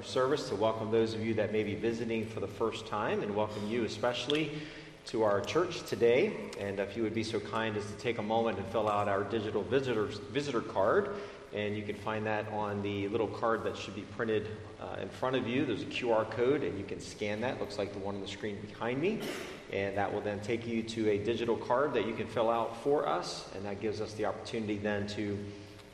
our service to welcome those of you that may be visiting for the first time and welcome you especially to our church today. And if you would be so kind as to take a moment and fill out our digital visitors, visitor card, and you can find that on the little card that should be printed uh, in front of you. There's a QR code, and you can scan that. Looks like the one on the screen behind me. And that will then take you to a digital card that you can fill out for us. And that gives us the opportunity then to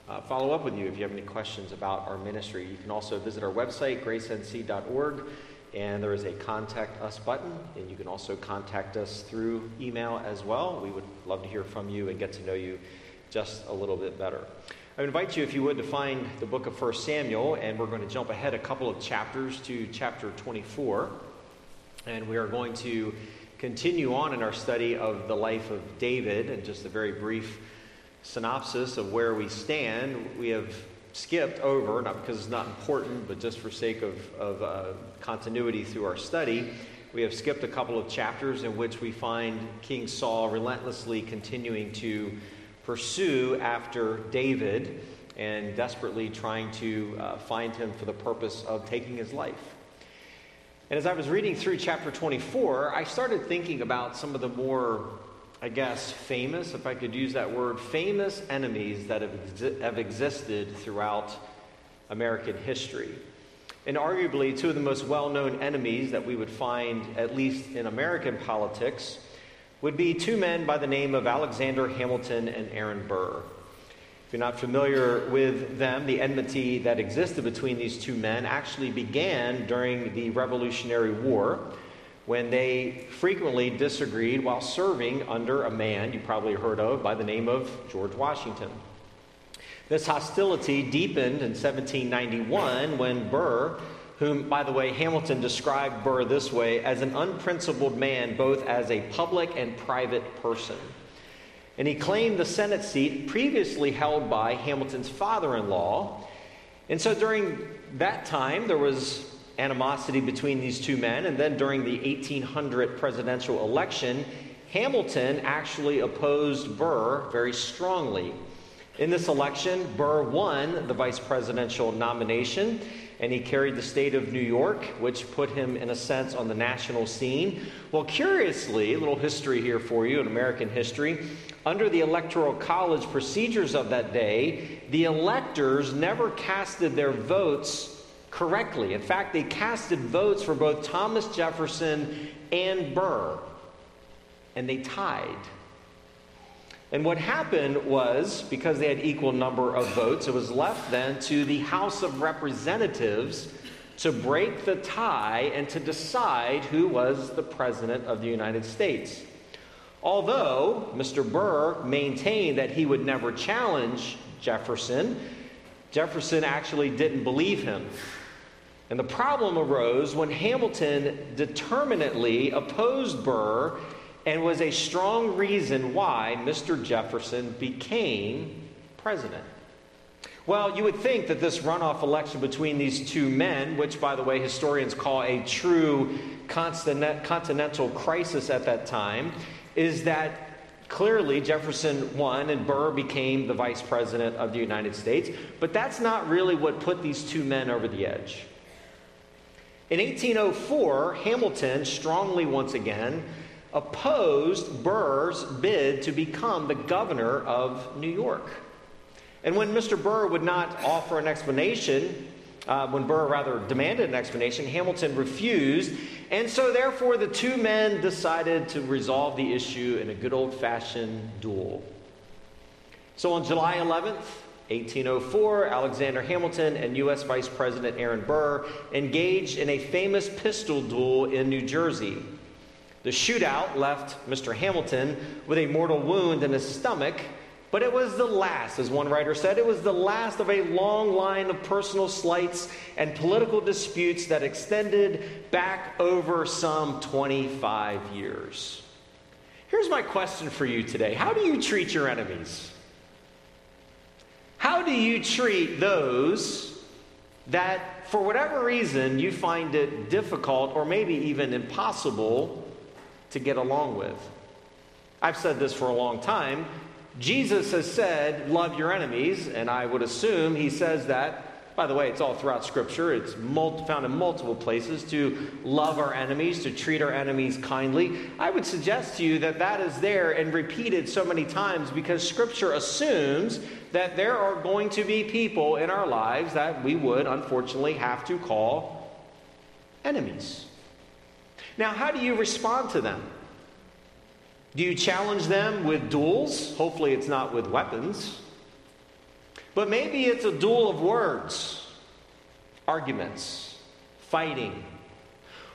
uh, follow up with you if you have any questions about our ministry. You can also visit our website, gracenc.org, and there is a contact us button, and you can also contact us through email as well. We would love to hear from you and get to know you just a little bit better. I invite you, if you would, to find the book of 1 Samuel, and we're going to jump ahead a couple of chapters to chapter 24. And we are going to continue on in our study of the life of David and just a very brief synopsis of where we stand. We have skipped over, not because it's not important, but just for sake of, of uh, continuity through our study, we have skipped a couple of chapters in which we find King Saul relentlessly continuing to pursue after David and desperately trying to uh, find him for the purpose of taking his life. And as I was reading through chapter 24, I started thinking about some of the more I guess, famous, if I could use that word, famous enemies that have, exi- have existed throughout American history. And arguably, two of the most well known enemies that we would find, at least in American politics, would be two men by the name of Alexander Hamilton and Aaron Burr. If you're not familiar with them, the enmity that existed between these two men actually began during the Revolutionary War when they frequently disagreed while serving under a man you probably heard of by the name of George Washington. This hostility deepened in 1791 when Burr, whom, by the way, Hamilton described Burr this way as an unprincipled man, both as a public and private person. And he claimed the Senate seat previously held by Hamilton's father in law. And so during that time, there was animosity between these two men. And then during the 1800 presidential election, Hamilton actually opposed Burr very strongly. In this election, Burr won the vice presidential nomination, and he carried the state of New York, which put him, in a sense, on the national scene. Well, curiously, a little history here for you in American history. Under the Electoral College procedures of that day, the electors never casted their votes correctly. In fact, they casted votes for both Thomas Jefferson and Burr, and they tied. And what happened was, because they had equal number of votes, it was left then to the House of Representatives to break the tie and to decide who was the President of the United States. Although Mr. Burr maintained that he would never challenge Jefferson, Jefferson actually didn't believe him. And the problem arose when Hamilton determinately opposed Burr and was a strong reason why Mr. Jefferson became president. Well, you would think that this runoff election between these two men, which, by the way, historians call a true continental crisis at that time, is that clearly Jefferson won and Burr became the vice president of the United States. But that's not really what put these two men over the edge. In 1804, Hamilton strongly once again opposed Burr's bid to become the governor of New York. And when Mr. Burr would not offer an explanation, uh, when Burr rather demanded an explanation, Hamilton refused. And so, therefore, the two men decided to resolve the issue in a good old fashioned duel. So on July 11th, 1804, Alexander Hamilton and U.S. Vice President Aaron Burr engaged in a famous pistol duel in New Jersey. The shootout left Mr. Hamilton with a mortal wound in his stomach, but it was the last, as one writer said, it was the last of a long line of personal slights and political disputes that extended back over some 25 years. Here's my question for you today How do you treat your enemies? How do you treat those that, for whatever reason, you find it difficult or maybe even impossible to get along with? I've said this for a long time. Jesus has said, Love your enemies, and I would assume he says that By the way, it's all throughout Scripture. It's found in multiple places to love our enemies, to treat our enemies kindly. I would suggest to you that that is there and repeated so many times because Scripture assumes that there are going to be people in our lives that we would unfortunately have to call enemies. Now, how do you respond to them? Do you challenge them with duels? Hopefully, it's not with weapons. But maybe it's a duel of words, arguments, fighting.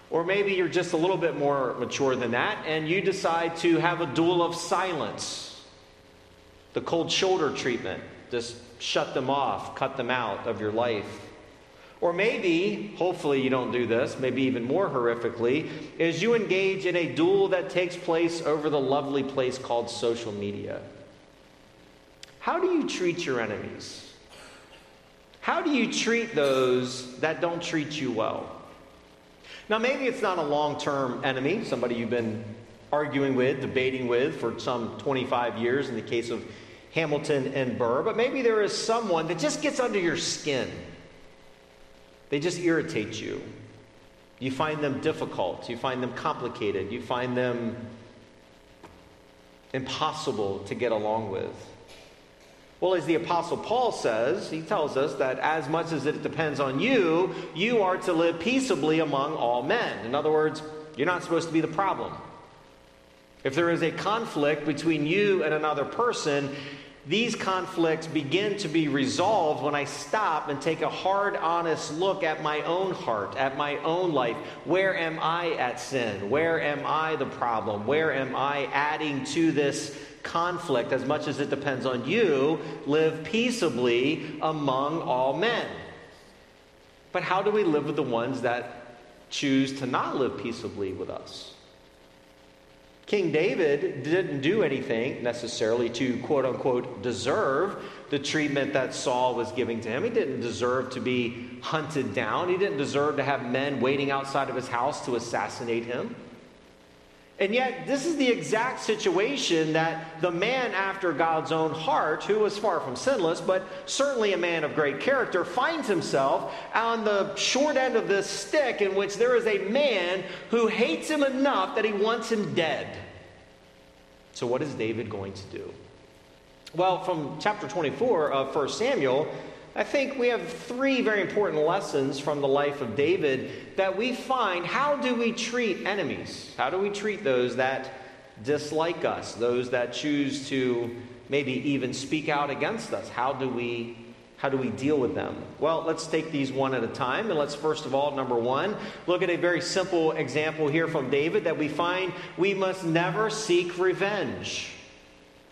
Or maybe you're just a little bit more mature than that and you decide to have a duel of silence. The cold shoulder treatment. Just shut them off, cut them out of your life. Or maybe, hopefully you don't do this, maybe even more horrifically, is you engage in a duel that takes place over the lovely place called social media. How do you treat your enemies? How do you treat those that don't treat you well? Now, maybe it's not a long term enemy, somebody you've been arguing with, debating with for some 25 years in the case of Hamilton and Burr, but maybe there is someone that just gets under your skin. They just irritate you. You find them difficult, you find them complicated, you find them impossible to get along with. Well, as the Apostle Paul says, he tells us that as much as it depends on you, you are to live peaceably among all men. In other words, you're not supposed to be the problem. If there is a conflict between you and another person, these conflicts begin to be resolved when I stop and take a hard, honest look at my own heart, at my own life. Where am I at sin? Where am I the problem? Where am I adding to this conflict, as much as it depends on you, live peaceably among all men. But how do we live with the ones that choose to not live peaceably with us? King David didn't do anything necessarily to quote unquote deserve the treatment that Saul was giving to him. He didn't deserve to be hunted down. He didn't deserve to have men waiting outside of his house to assassinate him. And yet, this is the exact situation that the man after God's own heart, who was far from sinless, but certainly a man of great character, finds himself on the short end of this stick in which there is a man who hates him enough that he wants him dead. So, what is David going to do? Well, from chapter 24 of 1 Samuel, I think we have three very important lessons from the life of David that we find. How do we treat enemies? How do we treat those that dislike us, those that choose to maybe even speak out against us? How do we how do we deal with them? Well, let's take these one at a time. And let's first of all, number one, look at a very simple example here from David that we find we must never seek revenge.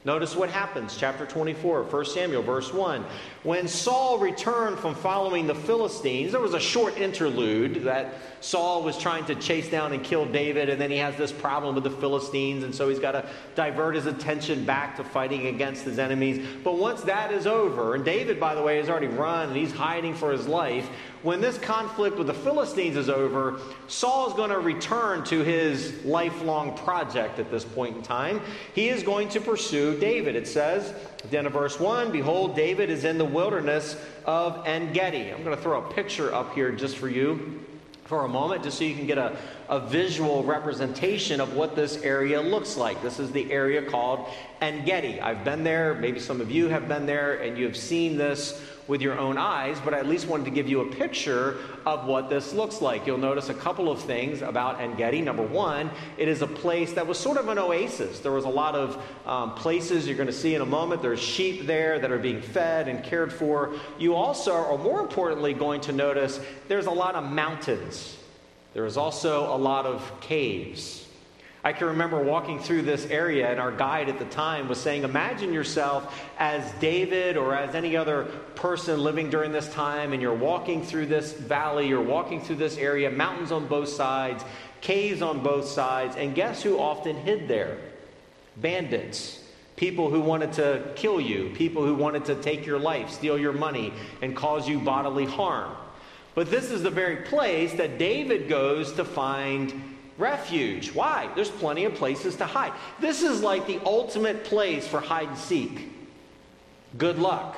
Notice what happens, chapter 24, 1 Samuel, verse 1. When Saul returned from following the Philistines, there was a short interlude that Saul was trying to chase down and kill David, and then he has this problem with the Philistines, and so he's got to divert his attention back to fighting against his enemies. But once that is over, and David, by the way, has already run and he's hiding for his life, when this conflict with the Philistines is over, Saul is going to return to his lifelong project at this point in time. He is going to pursue David. It says at the end of verse 1 Behold, David is in the wilderness of En Gedi. I'm going to throw a picture up here just for you for a moment, just so you can get a, a visual representation of what this area looks like. This is the area called En Gedi. I've been there, maybe some of you have been there, and you have seen this with your own eyes, but I at least wanted to give you a picture of what this looks like. You'll notice a couple of things about En Gedi. Number one, it is a place that was sort of an oasis. There was a lot of um, places you're going to see in a moment. There's sheep there that are being fed and cared for. You also, or more importantly, going to notice there's a lot of mountains. There is also a lot of caves. I can remember walking through this area, and our guide at the time was saying, Imagine yourself as David or as any other person living during this time, and you're walking through this valley, you're walking through this area, mountains on both sides, caves on both sides, and guess who often hid there? Bandits. People who wanted to kill you, people who wanted to take your life, steal your money, and cause you bodily harm. But this is the very place that David goes to find refuge. Why? There's plenty of places to hide. This is like the ultimate place for hide and seek. Good luck.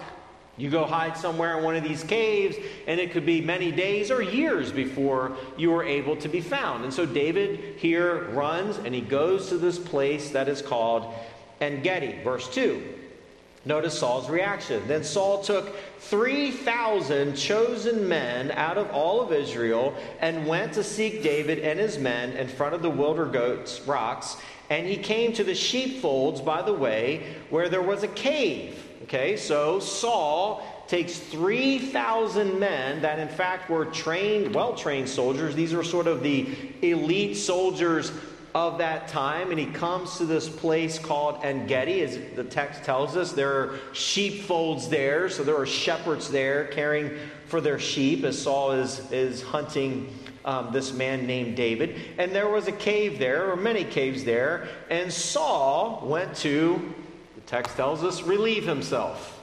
You go hide somewhere in one of these caves, and it could be many days or years before you are able to be found. And so David here runs and he goes to this place that is called En Gedi. Verse 2. Notice Saul's reaction. Then Saul took 3,000 chosen men out of all of Israel and went to seek David and his men in front of the wilder goats rocks. And he came to the sheepfolds by the way where there was a cave. Okay, so Saul takes 3,000 men that, in fact, were trained, well trained soldiers. These are sort of the elite soldiers of that time, and he comes to this place called En Gedi, as the text tells us. There are sheepfolds there, so there are shepherds there caring for their sheep as Saul is, is hunting um, this man named David. And there was a cave there, or many caves there, and Saul went to, the text tells us, relieve himself.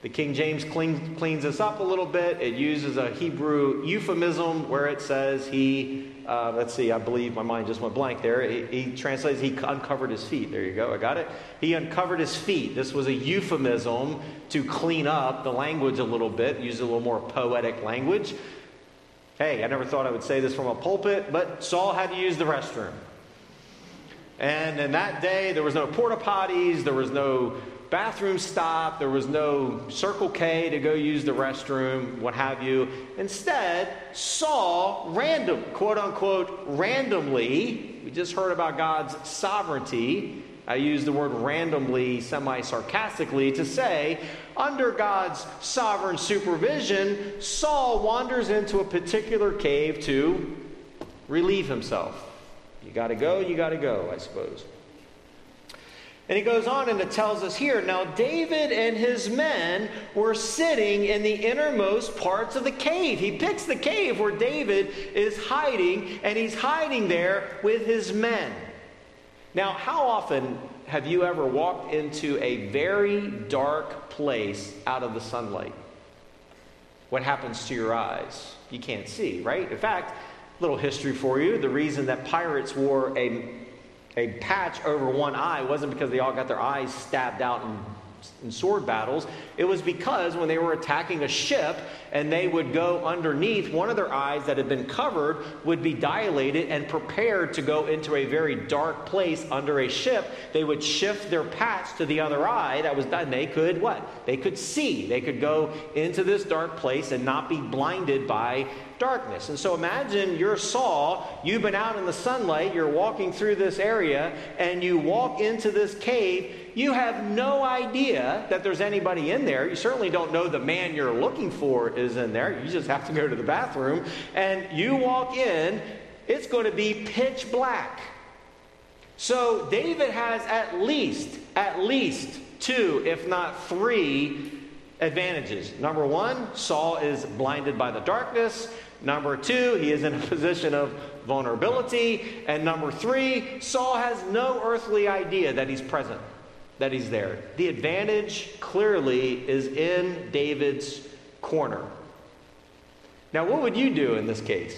The King James clean, cleans this up a little bit. It uses a Hebrew euphemism where it says he uh, let's see, I believe my mind just went blank there. He, he, translates, he uncovered his feet. There you go, I got it. He uncovered his feet. This was a euphemism to clean up the language a little bit, use a little more poetic language. Hey, I never thought I would say this from a pulpit, but Saul had to use the restroom. And in that day, there was no porta potties, there was no bathroom stop, there was no Circle K to go use the restroom, what have you. Instead, Saul, random, quote unquote, randomly, we just heard about God's sovereignty. I use the word randomly, semi sarcastically, to say, under God's sovereign supervision, Saul wanders into a particular cave to relieve himself. You got to go, you got to go, I suppose. And he goes on and it tells us here now, David and his men were sitting in the innermost parts of the cave. He picks the cave where David is hiding, and he's hiding there with his men. Now, how often have you ever walked into a very dark place out of the sunlight? What happens to your eyes? You can't see, right? In fact, little history for you the reason that pirates wore a a patch over one eye wasn't because they all got their eyes stabbed out in, in sword battles. It was because when they were attacking a ship and they would go underneath, one of their eyes that had been covered would be dilated and prepared to go into a very dark place under a ship. They would shift their patch to the other eye that was done. They could what? They could see. They could go into this dark place and not be blinded by darkness. And so imagine you're Saul, you've been out in the sunlight, you're walking through this area, and you walk into this cave. You have no idea that there's anybody in there. You certainly don't know the man you're looking for is in there. You just have to go to the bathroom. And you walk in, it's going to be pitch black. So David has at least, at least two, if not three, advantages. Number one, Saul is blinded by the darkness. Number two, he is in a position of vulnerability. And number three, Saul has no earthly idea that he's present, that he's there. The advantage clearly is in David's corner. Now, what would you do in this case?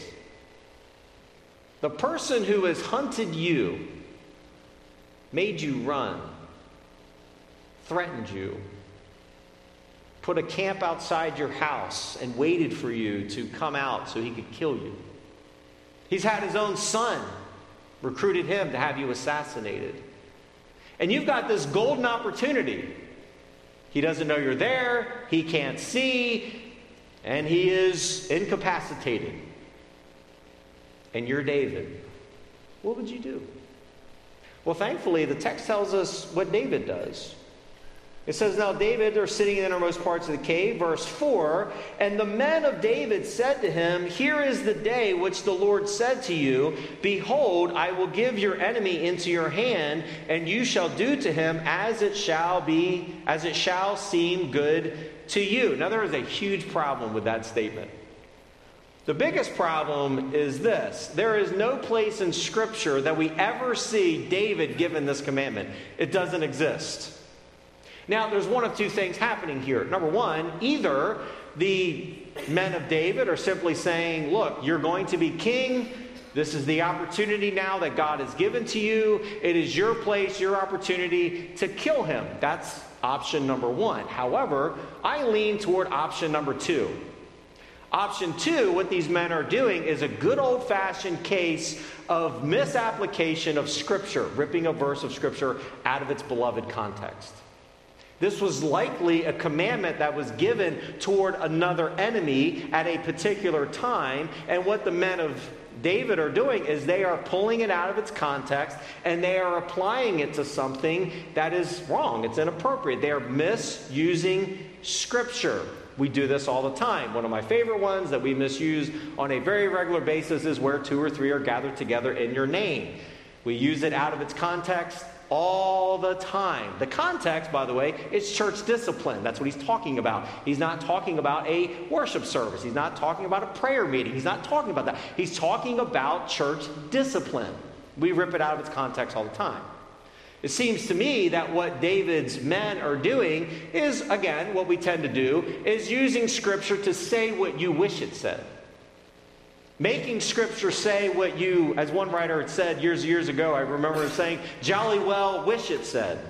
The person who has hunted you, made you run, threatened you, put a camp outside your house and waited for you to come out so he could kill you. He's had his own son, recruited him to have you assassinated. And you've got this golden opportunity. He doesn't know you're there, he can't see, and he is incapacitated. And you're David. What would you do? Well, thankfully, the text tells us what David does. It says, Now David are sitting in the innermost parts of the cave, verse 4. And the men of David said to him, Here is the day which the Lord said to you, Behold, I will give your enemy into your hand, and you shall do to him as it shall be, as it shall seem good to you. Now there is a huge problem with that statement. The biggest problem is this there is no place in Scripture that we ever see David given this commandment, it doesn't exist. Now, there's one of two things happening here. Number one, either the men of David are simply saying, Look, you're going to be king, This is the opportunity now that God has given to you. It is your place, your opportunity to kill him. That's option number one. However, I lean toward option number two. Option two, what these men are doing is a good old fashioned case of misapplication of Scripture, ripping a verse of Scripture out of its beloved context. This was likely a commandment that was given toward another enemy at a particular time. And what the men of David are doing is they are pulling it out of its context and they are applying it to something that is wrong. It's inappropriate. They are misusing Scripture. We do this all the time. One of my favorite ones that we misuse on a very regular basis is where two or three are gathered together in your name. We use it out of its context all the time. The context, by the way, is church discipline. That's what he's talking about. He's not talking about a worship service. He's not talking about a prayer meeting. He's not talking about that. He's talking about church discipline. We rip it out of its context all the time. It seems to me that what David's men are doing is, again, what we tend to do, is using Scripture to say what you wish it said making Scripture say what you, as one writer had said years years ago, I remember him saying, jolly well wish it said.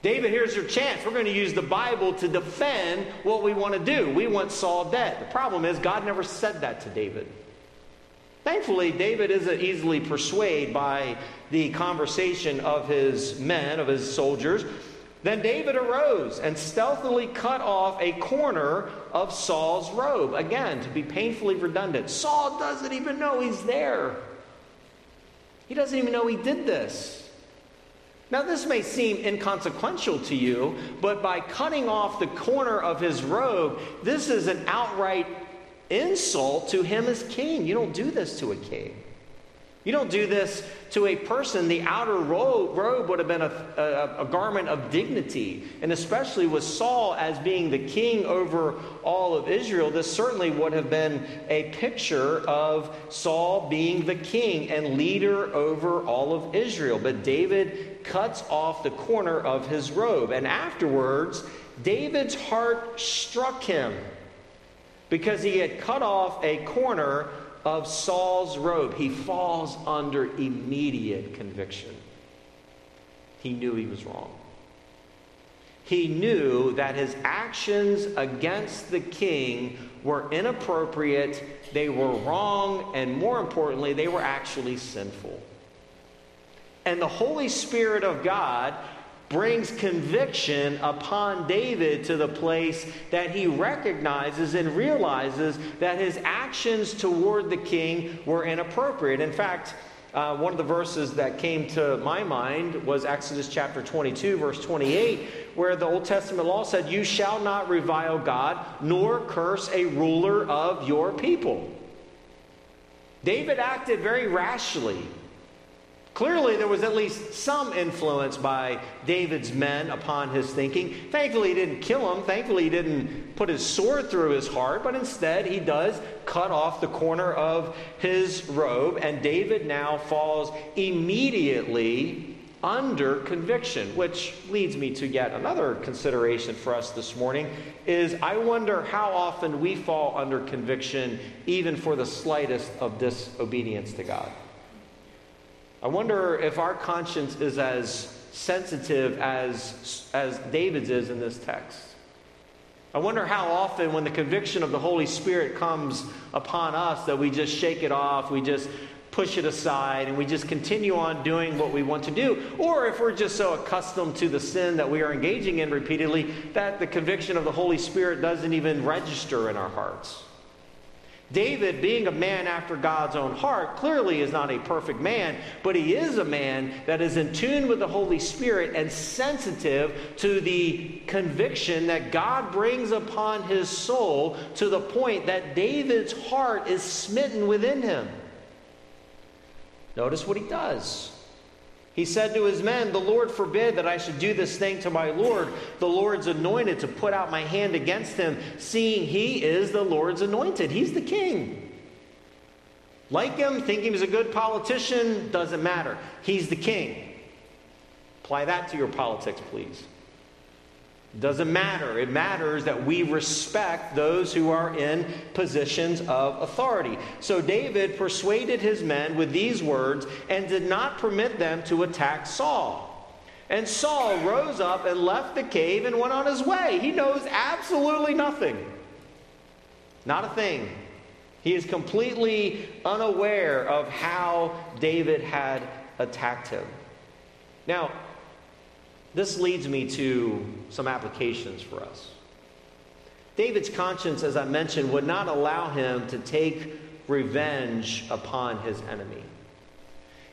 David, here's your chance. We're going to use the Bible to defend what we want to do. We want Saul dead. The problem is, God never said that to David. Thankfully, David isn't easily persuaded by the conversation of his men, of his soldiers. Then David arose and stealthily cut off a corner of Saul's robe. Again, to be painfully redundant, Saul doesn't even know he's there. He doesn't even know he did this. Now, this may seem inconsequential to you, but by cutting off the corner of his robe, this is an outright insult to him as king. You don't do this to a king. You don't do this to a person. The outer robe, would have been a, a, a, garment of dignity. And especially with Saul as being the king over all of Israel, this certainly would have been a picture of Saul being the king and leader over all of Israel. But David cuts off the corner of his robe. And afterwards, David's heart struck him because he had cut off a corner of Saul's robe, he falls under immediate conviction. He knew he was wrong. He knew that his actions against the king were inappropriate, they were wrong, and more importantly, they were actually sinful. And the Holy Spirit of God brings conviction upon David to the place that he recognizes and realizes that his actions toward the king were inappropriate. In fact, uh, one of the verses that came to my mind was Exodus chapter 22, verse 28, where the Old Testament law said, You shall not revile God, nor curse a ruler of your people. David acted very rashly Clearly, there was at least some influence by David's men upon his thinking. Thankfully, he didn't kill him. Thankfully, he didn't put his sword through his heart, but instead, he does cut off the corner of his robe, and David now falls immediately under conviction, which leads me to yet another consideration for us this morning is I wonder how often we fall under conviction even for the slightest of disobedience to God. I wonder if our conscience is as sensitive as, as David's is in this text. I wonder how often, when the conviction of the Holy Spirit comes upon us, that we just shake it off, we just push it aside, and we just continue on doing what we want to do. Or if we're just so accustomed to the sin that we are engaging in repeatedly that the conviction of the Holy Spirit doesn't even register in our hearts. David, being a man after God's own heart, clearly is not a perfect man, but he is a man that is in tune with the Holy Spirit and sensitive to the conviction that God brings upon his soul to the point that David's heart is smitten within him. Notice what he does. He said to his men, The Lord forbid that I should do this thing to my Lord, the Lord's anointed, to put out my hand against him, seeing he is the Lord's anointed. He's the king. Like him, think he's a good politician, doesn't matter. He's the king. Apply that to your politics, please. Doesn't matter. It matters that we respect those who are in positions of authority. So David persuaded his men with these words and did not permit them to attack Saul. And Saul rose up and left the cave and went on his way. He knows absolutely nothing. Not a thing. He is completely unaware of how David had attacked him. Now, this leads me to some applications for us. David's conscience, as I mentioned, would not allow him to take revenge upon his enemy.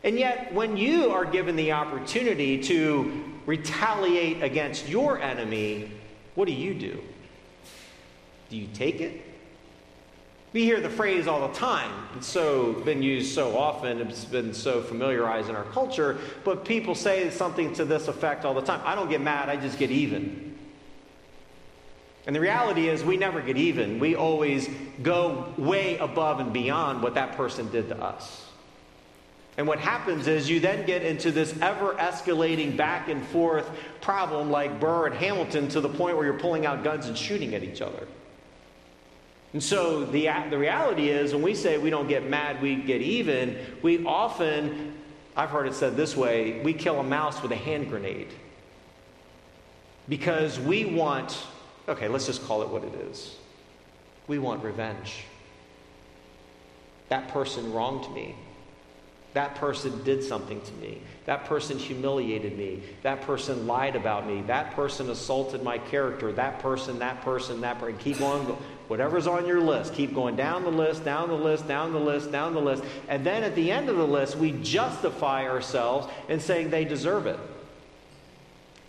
And yet, when you are given the opportunity to retaliate against your enemy, what do you do? Do you take it? We hear the phrase all the time. It's so been used so often, it's been so familiarized in our culture, but people say something to this effect all the time. I don't get mad, I just get even. And the reality is we never get even. We always go way above and beyond what that person did to us. And what happens is you then get into this ever escalating back and forth problem like Burr and Hamilton to the point where you're pulling out guns and shooting at each other. And so the, the reality is, when we say we don't get mad, we get even, we often, I've heard it said this way, we kill a mouse with a hand grenade. Because we want, okay, let's just call it what it is. We want revenge. That person wronged me. That person did something to me. That person humiliated me. That person lied about me. That person assaulted my character. That person, that person, that person. Keep going. Whatever's on your list, keep going down the list, down the list, down the list, down the list. And then at the end of the list, we justify ourselves in saying they deserve it.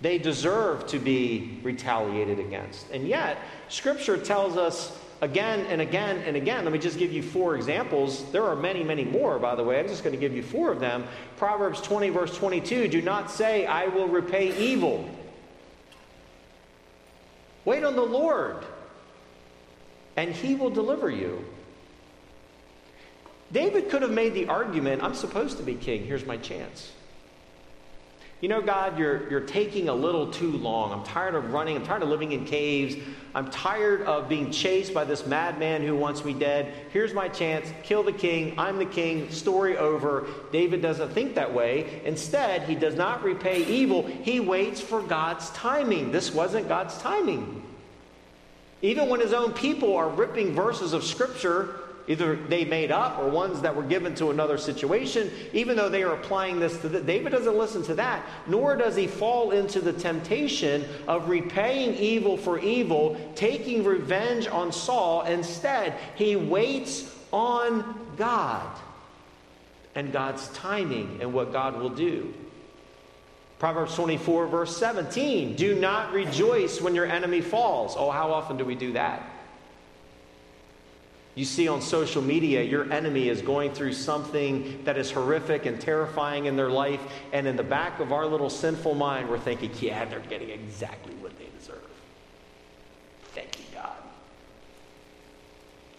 They deserve to be retaliated against. And yet, Scripture tells us again and again and again. Let me just give you four examples. There are many, many more, by the way. I'm just going to give you four of them. Proverbs 20, verse 22 Do not say, I will repay evil. Wait on the Lord, and he will deliver you. David could have made the argument I'm supposed to be king. Here's my chance. You know, God, you're, you're taking a little too long. I'm tired of running. I'm tired of living in caves. I'm tired of being chased by this madman who wants me dead. Here's my chance. Kill the king. I'm the king. Story over. David doesn't think that way. Instead, he does not repay evil. He waits for God's timing. This wasn't God's timing. Even when his own people are ripping verses of Scripture Either they made up or ones that were given to another situation, even though they are applying this to the, David doesn't listen to that, nor does he fall into the temptation of repaying evil for evil, taking revenge on Saul. Instead, he waits on God and God's timing and what God will do. Proverbs 24, verse 17 Do not rejoice when your enemy falls. Oh, how often do we do that? You see on social media, your enemy is going through something that is horrific and terrifying in their life, and in the back of our little sinful mind, we're thinking, yeah, they're getting exactly what they deserve. Thank you, God.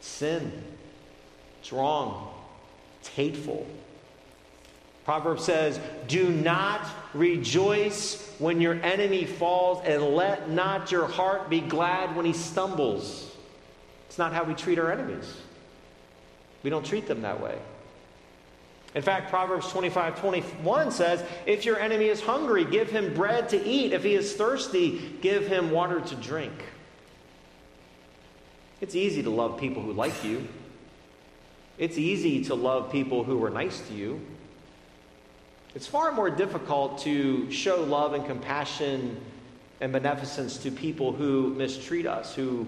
Sin. It's wrong. It's hateful. Proverbs says, Do not rejoice when your enemy falls, and let not your heart be glad when he stumbles. It's not how we treat our enemies. We don't treat them that way. In fact, Proverbs 25 21 says, If your enemy is hungry, give him bread to eat. If he is thirsty, give him water to drink. It's easy to love people who like you, it's easy to love people who are nice to you. It's far more difficult to show love and compassion and beneficence to people who mistreat us, who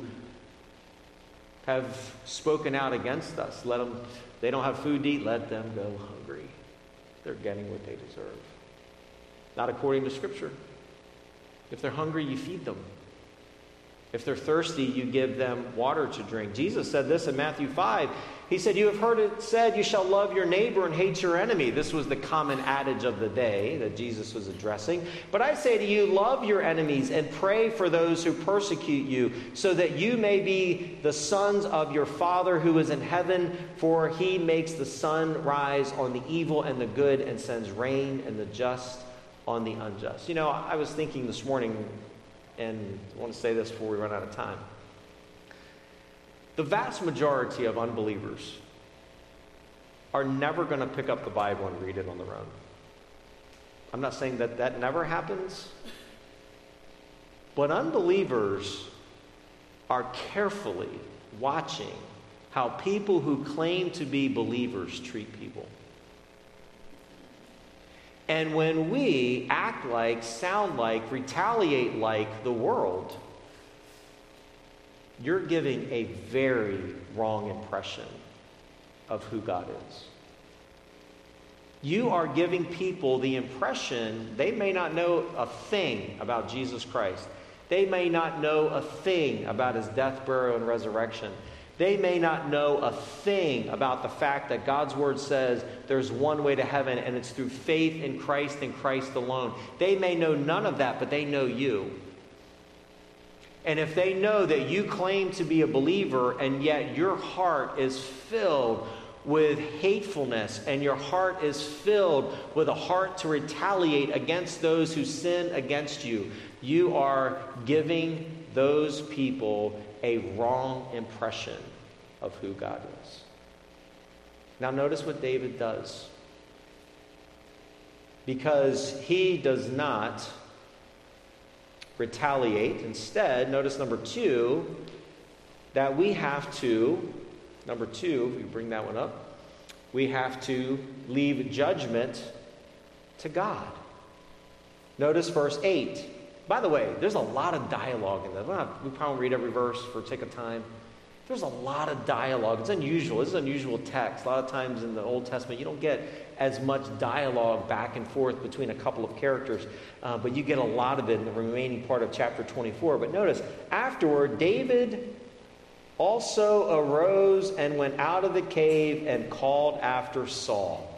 have spoken out against us. Let them, they don't have food to eat, let them go hungry. They're getting what they deserve. Not according to Scripture. If they're hungry, you feed them. If they're thirsty, you give them water to drink. Jesus said this in Matthew 5. He said, You have heard it said, You shall love your neighbor and hate your enemy. This was the common adage of the day that Jesus was addressing. But I say to you, love your enemies and pray for those who persecute you, so that you may be the sons of your Father who is in heaven, for he makes the sun rise on the evil and the good and sends rain and the just on the unjust. You know, I was thinking this morning And I want to say this before we run out of time. The vast majority of unbelievers are never going to pick up the Bible and read it on their own. I'm not saying that that never happens, but unbelievers are carefully watching how people who claim to be believers treat people. And when we act like, sound like, retaliate like the world, you're giving a very wrong impression of who God is. You are giving people the impression they may not know a thing about Jesus Christ. They may not know a thing about his death, burial, and resurrection. They may not know a thing about the fact that God's word says there's one way to heaven and it's through faith in Christ and Christ alone. They may know none of that, but they know you. And if they know that you claim to be a believer and yet your heart is filled with hatefulness and your heart is filled with a heart to retaliate against those who sin against you, you are giving those people a wrong impression of who God is. Now, notice what David does. Because he does not retaliate. Instead, notice number two, that we have to, number two, if we bring that one up, we have to leave judgment to God. Notice verse 8. By the way, there's a lot of dialogue in this. We probably read every verse for sake of time. There's a lot of dialogue. It's unusual. It's an unusual text. A lot of times in the Old Testament, you don't get as much dialogue back and forth between a couple of characters, uh, but you get a lot of it in the remaining part of chapter 24. But notice, afterward, David also arose and went out of the cave and called after Saul.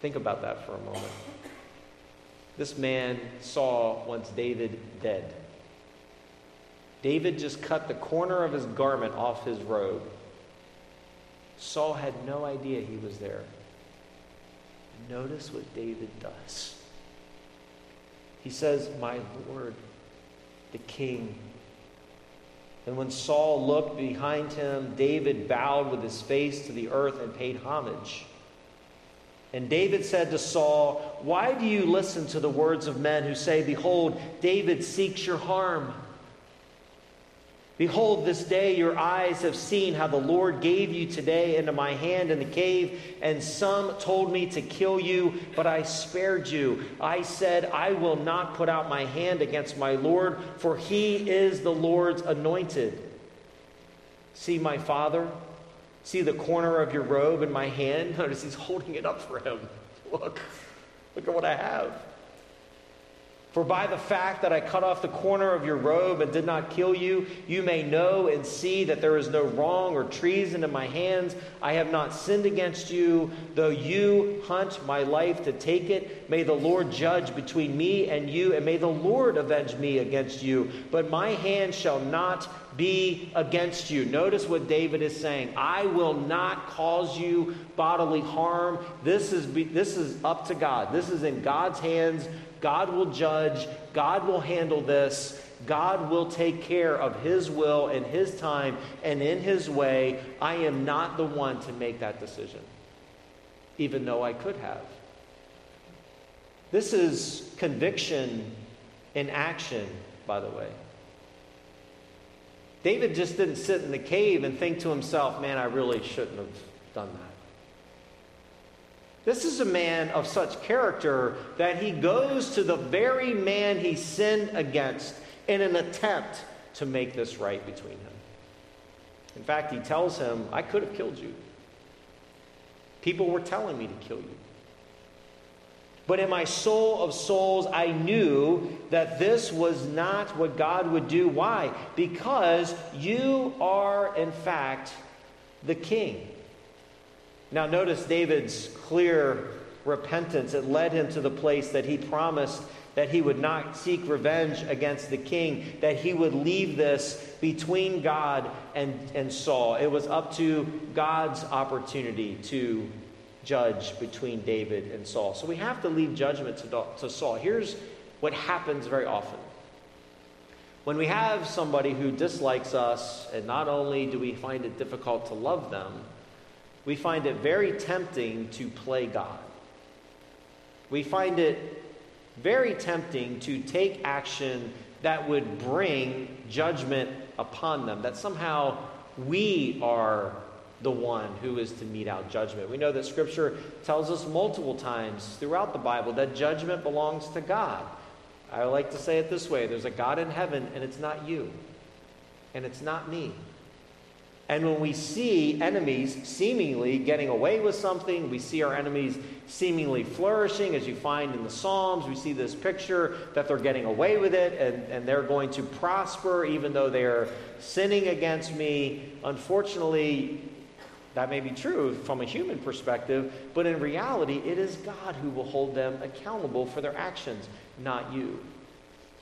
Think about that for a moment. This man saw once David dead. David just cut the corner of his garment off his robe. Saul had no idea he was there. Notice what David does. He says, My Lord, the king. And when Saul looked behind him, David bowed with his face to the earth and paid homage. And David said to Saul, Why do you listen to the words of men who say, Behold, David seeks your harm? Behold, this day your eyes have seen how the Lord gave you today into my hand in the cave, and some told me to kill you, but I spared you. I said, I will not put out my hand against my Lord, for he is the Lord's anointed. See my father? See the corner of your robe in my hand? Notice he's holding it up for him. Look, look at what I have. For by the fact that I cut off the corner of your robe and did not kill you, you may know and see that there is no wrong or treason in my hands. I have not sinned against you, though you hunt my life to take it. May the Lord judge between me and you, and may the Lord avenge me against you. But my hand shall not be against you. Notice what David is saying. I will not cause you bodily harm. This is, this is up to God. This is in God's hands. God will judge, God will handle this. God will take care of His will and His time and in His way. I am not the one to make that decision, even though I could have. This is conviction in action, by the way. David just didn't sit in the cave and think to himself, man, I really shouldn't have done that. This is a man of such character that he goes to the very man he sinned against in an attempt to make this right between him. In fact, he tells him, I could have killed you. People were telling me to kill you. But in my soul of souls, I knew that this was not what God would do. Why? Because you are, in fact, the king. Now, notice David's clear repentance. It led him to the place that he promised that he would not seek revenge against the king, that he would leave this between God and, and Saul. It was up to God's opportunity to judge between David and Saul. So we have to leave judgment to, to Saul. Here's what happens very often When we have somebody who dislikes us, and not only do we find it difficult to love them, we find it very tempting to play God. We find it very tempting to take action that would bring judgment upon them, that somehow we are the one who is to mete out judgment. We know that Scripture tells us multiple times throughout the Bible that judgment belongs to God. I like to say it this way there's a God in heaven, and it's not you, and it's not me. And when we see enemies seemingly getting away with something, we see our enemies seemingly flourishing, as you find in the Psalms. We see this picture that they're getting away with it and, and they're going to prosper even though they are sinning against me. Unfortunately, that may be true from a human perspective, but in reality, it is God who will hold them accountable for their actions, not you.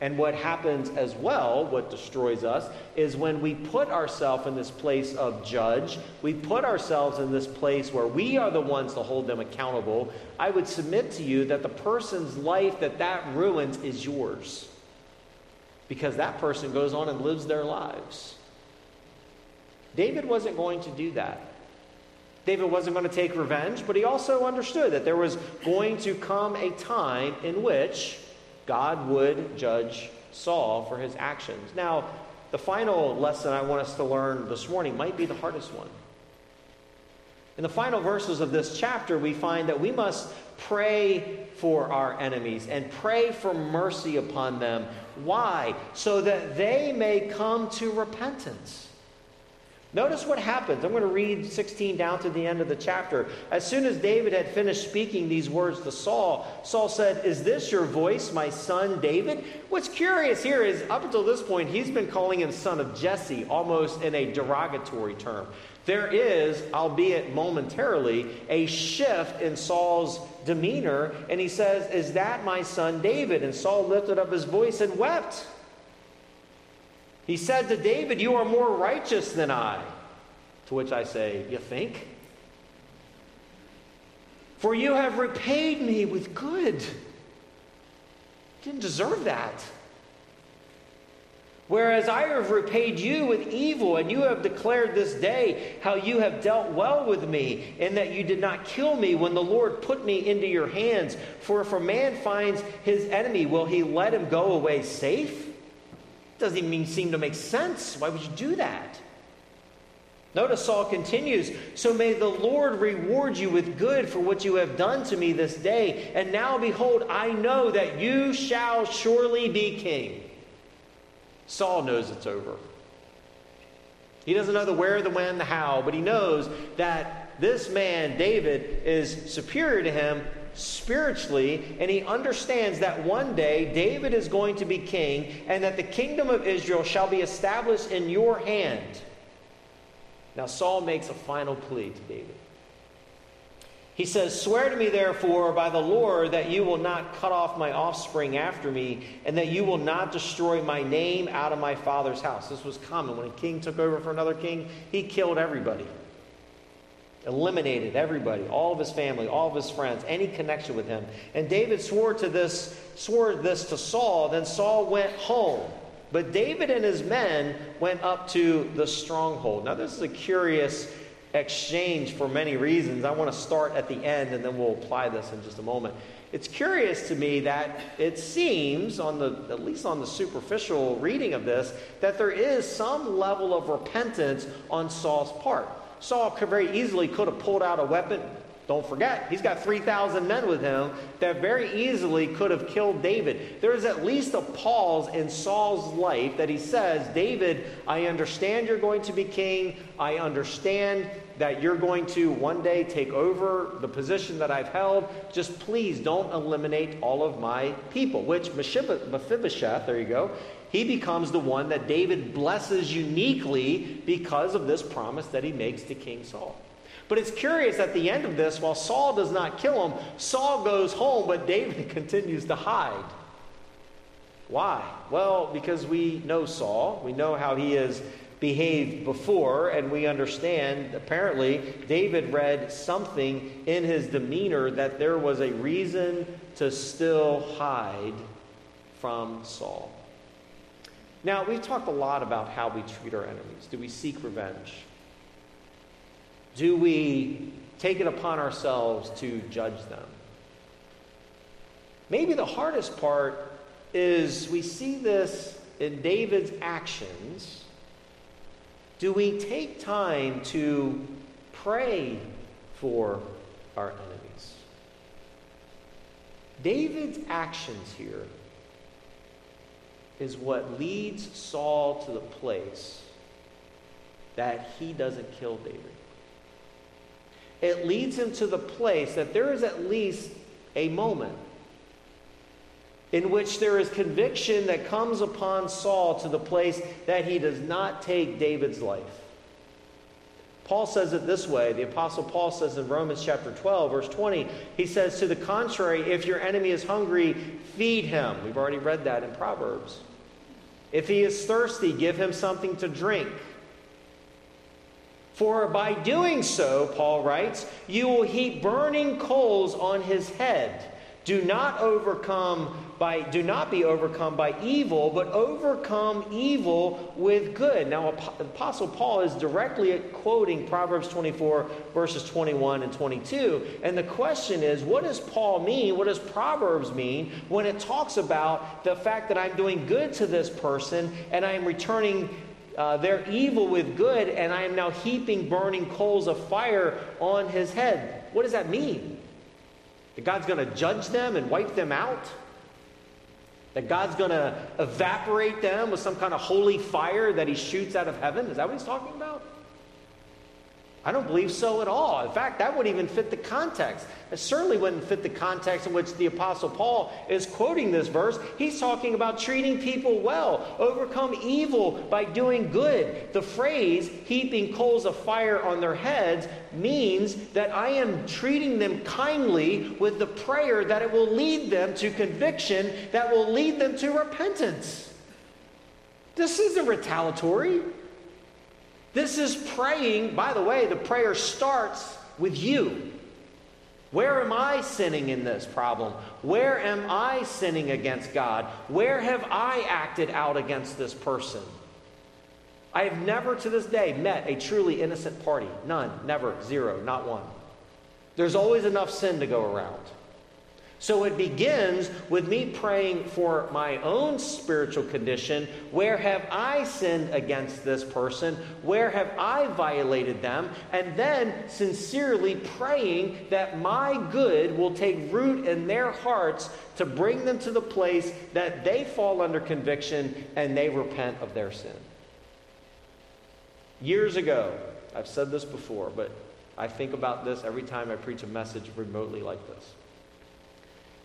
And what happens as well, what destroys us, is when we put ourselves in this place of judge, we put ourselves in this place where we are the ones to hold them accountable. I would submit to you that the person's life that that ruins is yours. Because that person goes on and lives their lives. David wasn't going to do that. David wasn't going to take revenge, but he also understood that there was going to come a time in which God would judge Saul for his actions. Now, the final lesson I want us to learn this morning might be the hardest one. In the final verses of this chapter, we find that we must pray for our enemies and pray for mercy upon them. Why? So that they may come to repentance. Notice what happens. I'm going to read 16 down to the end of the chapter. As soon as David had finished speaking these words to Saul, Saul said, Is this your voice, my son David? What's curious here is, up until this point, he's been calling him son of Jesse, almost in a derogatory term. There is, albeit momentarily, a shift in Saul's demeanor, and he says, Is that my son David? And Saul lifted up his voice and wept. He said to David, You are more righteous than I. To which I say, You think? For you have repaid me with good. Didn't deserve that. Whereas I have repaid you with evil, and you have declared this day how you have dealt well with me, and that you did not kill me when the Lord put me into your hands. For if a man finds his enemy, will he let him go away safe? Doesn't even seem to make sense. Why would you do that? Notice Saul continues, So may the Lord reward you with good for what you have done to me this day. And now, behold, I know that you shall surely be king. Saul knows it's over. He doesn't know the where, the when, the how, but he knows that this man, David, is superior to him spiritually, and he understands that one day David is going to be king, and that the kingdom of Israel shall be established in your hand. Now, Saul makes a final plea to David. He says, Swear to me, therefore, by the Lord, that you will not cut off my offspring after me, and that you will not destroy my name out of my father's house. This was common. When a king took over for another king, he killed everybody eliminated everybody, all of his family, all of his friends, any connection with him. And David swore to this, swore this to Saul. Then Saul went home. But David and his men went up to the stronghold. Now, this is a curious exchange for many reasons. I want to start at the end and then we'll apply this in just a moment. It's curious to me that it seems, on the, at least on the superficial reading of this, that there is some level of repentance on Saul's part. Saul could very easily could have pulled out a weapon. Don't forget, he's got 3,000 men with him that very easily could have killed David. There is at least a pause in Saul's life that he says, David, I understand you're going to be king. I understand that you're going to one day take over the position that I've held. Just please don't eliminate all of my people, which Mephibosheth, there you go, he becomes the one that David blesses uniquely because of this promise that he makes to King Saul. But it's curious at the end of this, while Saul does not kill him, Saul goes home, but David continues to hide. Why? Well, because we know Saul, we know how he has behaved before, and we understand apparently David read something in his demeanor that there was a reason to still hide from Saul. Now, we've talked a lot about how we treat our enemies. Do we seek revenge? Do we take it upon ourselves to judge them? Maybe the hardest part is we see this in David's actions. Do we take time to pray for our enemies? David's actions here is what leads Saul to the place that he doesn't kill David. It leads him to the place that there is at least a moment in which there is conviction that comes upon Saul to the place that he does not take David's life. Paul says it this way. The Apostle Paul says in Romans chapter 12, verse 20, he says, To the contrary, if your enemy is hungry, feed him. We've already read that in Proverbs. If he is thirsty, give him something to drink. For by doing so, Paul writes, you will heap burning coals on his head. Do not overcome by do not be overcome by evil, but overcome evil with good. Now Apostle Paul is directly quoting Proverbs 24 verses 21 and 22. And the question is, what does Paul mean? What does Proverbs mean when it talks about the fact that I'm doing good to this person and I am returning uh, their evil with good, and I am now heaping burning coals of fire on his head. What does that mean? That God's going to judge them and wipe them out? That God's going to evaporate them with some kind of holy fire that he shoots out of heaven? Is that what he's talking about? I don't believe so at all. In fact, that wouldn't even fit the context. It certainly wouldn't fit the context in which the Apostle Paul is quoting this verse. He's talking about treating people well, overcome evil by doing good. The phrase, heaping coals of fire on their heads, means that I am treating them kindly with the prayer that it will lead them to conviction, that will lead them to repentance. This isn't retaliatory. This is praying. By the way, the prayer starts with you. Where am I sinning in this problem? Where am I sinning against God? Where have I acted out against this person? I have never to this day met a truly innocent party. None, never, zero, not one. There's always enough sin to go around. So it begins with me praying for my own spiritual condition. Where have I sinned against this person? Where have I violated them? And then sincerely praying that my good will take root in their hearts to bring them to the place that they fall under conviction and they repent of their sin. Years ago, I've said this before, but I think about this every time I preach a message remotely like this.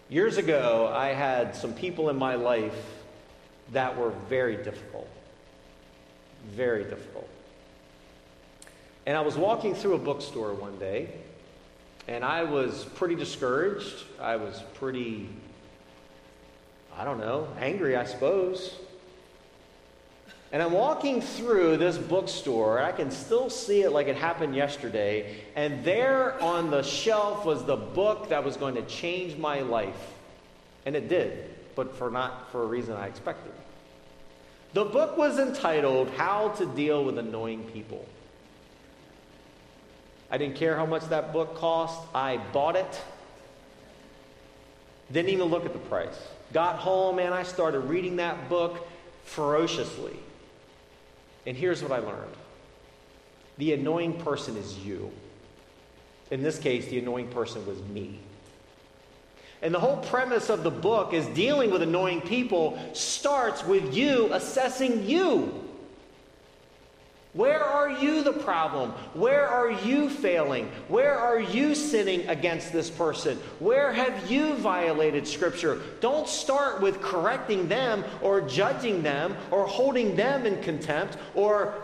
Years ago, I had some people in my life that were very difficult. Very difficult. And I was walking through a bookstore one day, and I was pretty discouraged. I was pretty, I don't know, angry, I suppose. And I'm walking through this bookstore. I can still see it like it happened yesterday. And there on the shelf was the book that was going to change my life. And it did, but for not for a reason I expected. The book was entitled How to Deal with Annoying People. I didn't care how much that book cost. I bought it. Didn't even look at the price. Got home and I started reading that book ferociously. And here's what I learned the annoying person is you. In this case, the annoying person was me. And the whole premise of the book is dealing with annoying people starts with you assessing you. Where are you the problem? Where are you failing? Where are you sinning against this person? Where have you violated Scripture? Don't start with correcting them or judging them or holding them in contempt or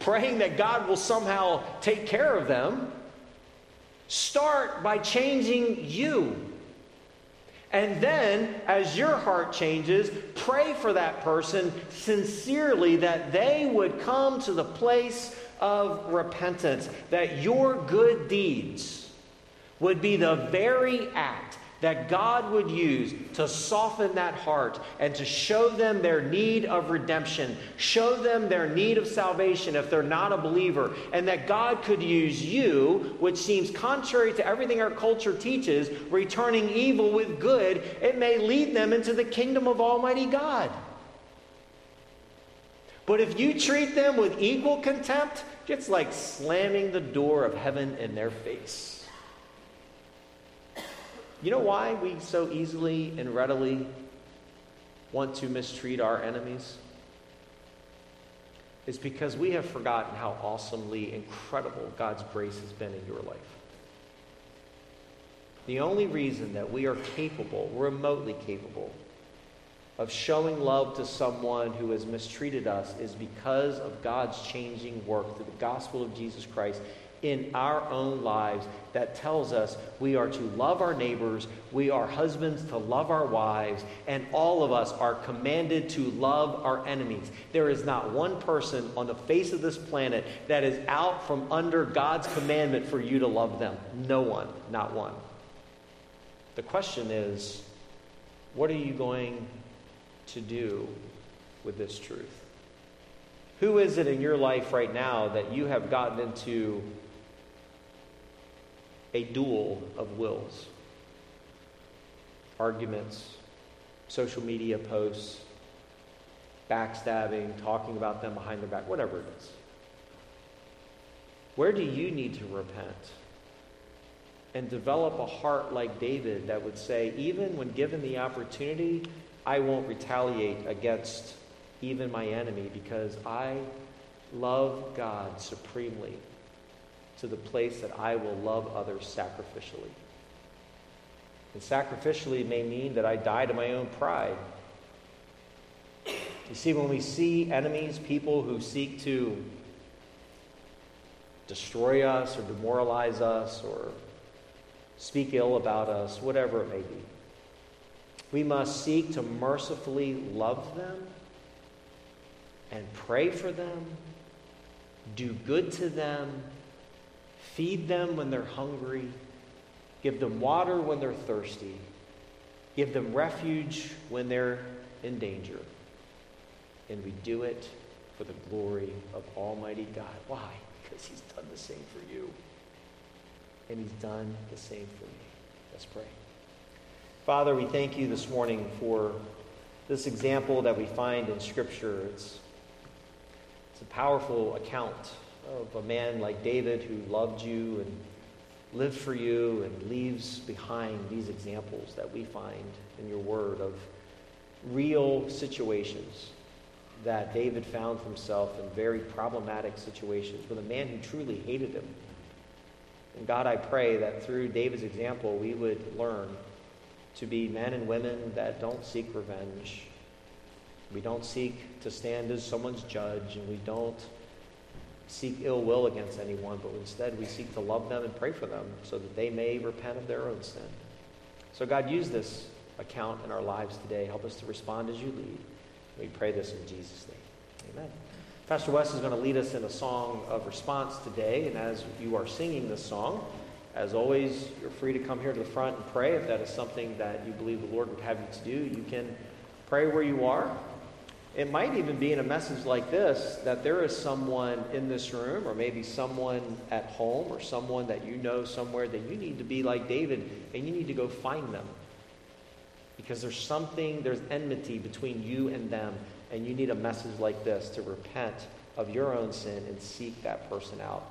praying that God will somehow take care of them. Start by changing you. And then, as your heart changes, pray for that person sincerely that they would come to the place of repentance, that your good deeds would be the very act that God would use to soften that heart and to show them their need of redemption, show them their need of salvation if they're not a believer, and that God could use you, which seems contrary to everything our culture teaches, returning evil with good, it may lead them into the kingdom of Almighty God. But if you treat them with equal contempt, it's like slamming the door of heaven in their face. You know why we so easily and readily want to mistreat our enemies? It's because we have forgotten how awesomely incredible God's grace has been in your life. The only reason that we are capable, remotely capable, of showing love to someone who has mistreated us is because of God's changing work through the gospel of Jesus Christ in our own lives that tells us we are to love our neighbors, we are husbands to love our wives, and all of us are commanded to love our enemies. There is not one person on the face of this planet that is out from under God's commandment for you to love them. No one, not one. The question is, what are you going to do with this truth? Who is it in your life right now that you have gotten into a duel of wills. Arguments, social media posts, backstabbing, talking about them behind their back, whatever it is. Where do you need to repent? And develop a heart like David that would say, even when given the opportunity, I won't retaliate against even my enemy because I love God supremely to the place that I will love others sacrificially. And sacrificially may mean that I die to my own pride. You see, when we see enemies, people who seek to destroy us or demoralize us or speak ill about us, whatever it may be, we must seek to mercifully love them and pray for them, do good to them, Feed them when they're hungry. Give them water when they're thirsty. Give them refuge when they're in danger. And we do it for the glory of Almighty God. Why? Because He's done the same for you. And He's done the same for me. Let's pray. Father, we thank you this morning for this example that we find in Scripture. It's, it's a powerful account of a man like David who loved you and lived for you and leaves behind these examples that we find in your word of real situations that David found himself in very problematic situations with a man who truly hated him. And God, I pray that through David's example, we would learn to be men and women that don't seek revenge. We don't seek to stand as someone's judge, and we don't seek ill will against anyone, but instead we seek to love them and pray for them so that they may repent of their own sin. So, God, use this account in our lives today. Help us to respond as you lead. We pray this in Jesus' name. Amen. Pastor Wes is going to lead us in a song of response today, and as you are singing this song, as always, you're free to come here to the front and pray if that is something that you believe the Lord would have you to do. You can pray where you are. It might even be in a message like this that there is someone in this room, or maybe someone at home, or someone that you know somewhere that you need to be like David and you need to go find them. Because there's something, there's enmity between you and them, and you need a message like this to repent of your own sin and seek that person out.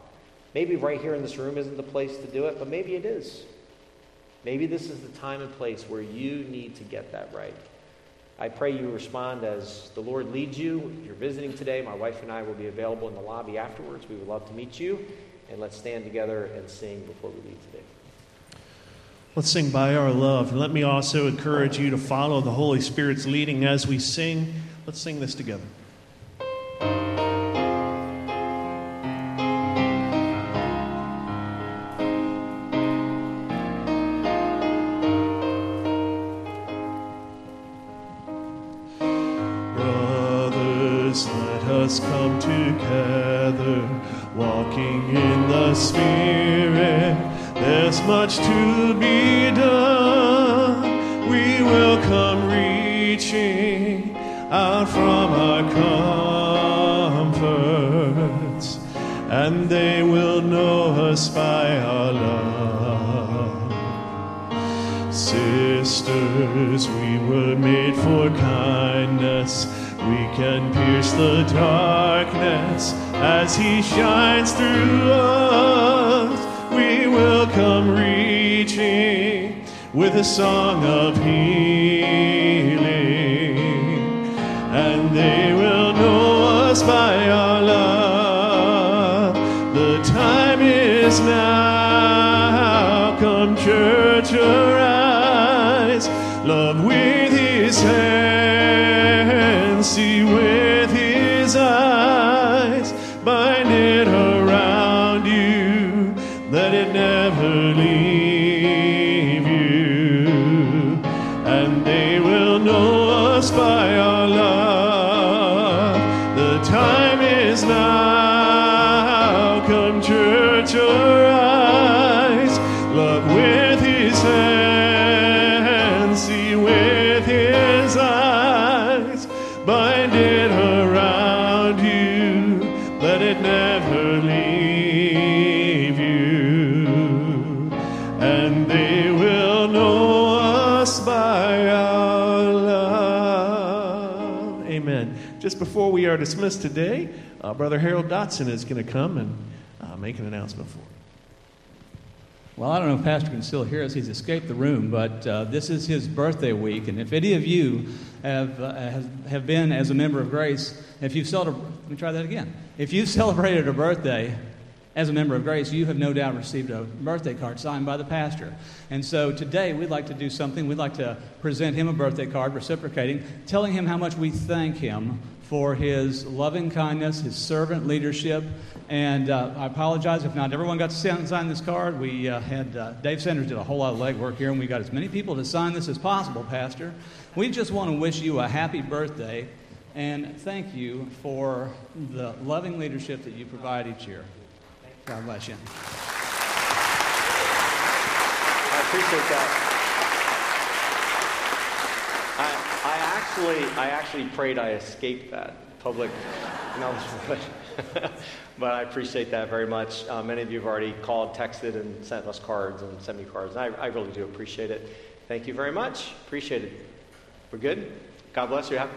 Maybe right here in this room isn't the place to do it, but maybe it is. Maybe this is the time and place where you need to get that right. I pray you respond as the Lord leads you. If you're visiting today, my wife and I will be available in the lobby afterwards. We would love to meet you. And let's stand together and sing before we leave today. Let's sing by our love. Let me also encourage you to follow the Holy Spirit's leading as we sing. Let's sing this together. Darkness as He shines through us. We will come reaching with a song of healing, and they will know us by our love. The time is now. Come, church, arise. Love with His hands, Just before we are dismissed today, uh, Brother Harold Dotson is going to come and uh, make an announcement for us. Well, I don't know if Pastor can still hear us. He's escaped the room, but uh, this is his birthday week. And if any of you have, uh, have, have been, as a member of Grace, if you've celebrated, let me try that again. If you've celebrated a birthday as a member of Grace, you have no doubt received a birthday card signed by the pastor. And so today we'd like to do something. We'd like to present him a birthday card, reciprocating, telling him how much we thank him for his loving kindness, his servant leadership. And uh, I apologize if not everyone got to sign this card. We uh, had uh, Dave Sanders did a whole lot of legwork here, and we got as many people to sign this as possible, Pastor. We just want to wish you a happy birthday and thank you for the loving leadership that you provide each year. God bless you. I appreciate that. I, I, actually, I actually prayed I escaped that public announcement. but I appreciate that very much. Uh, many of you have already called, texted, and sent us cards and sent me cards. I, I really do appreciate it. Thank you very much. Appreciate it. We're good? God bless you. Have-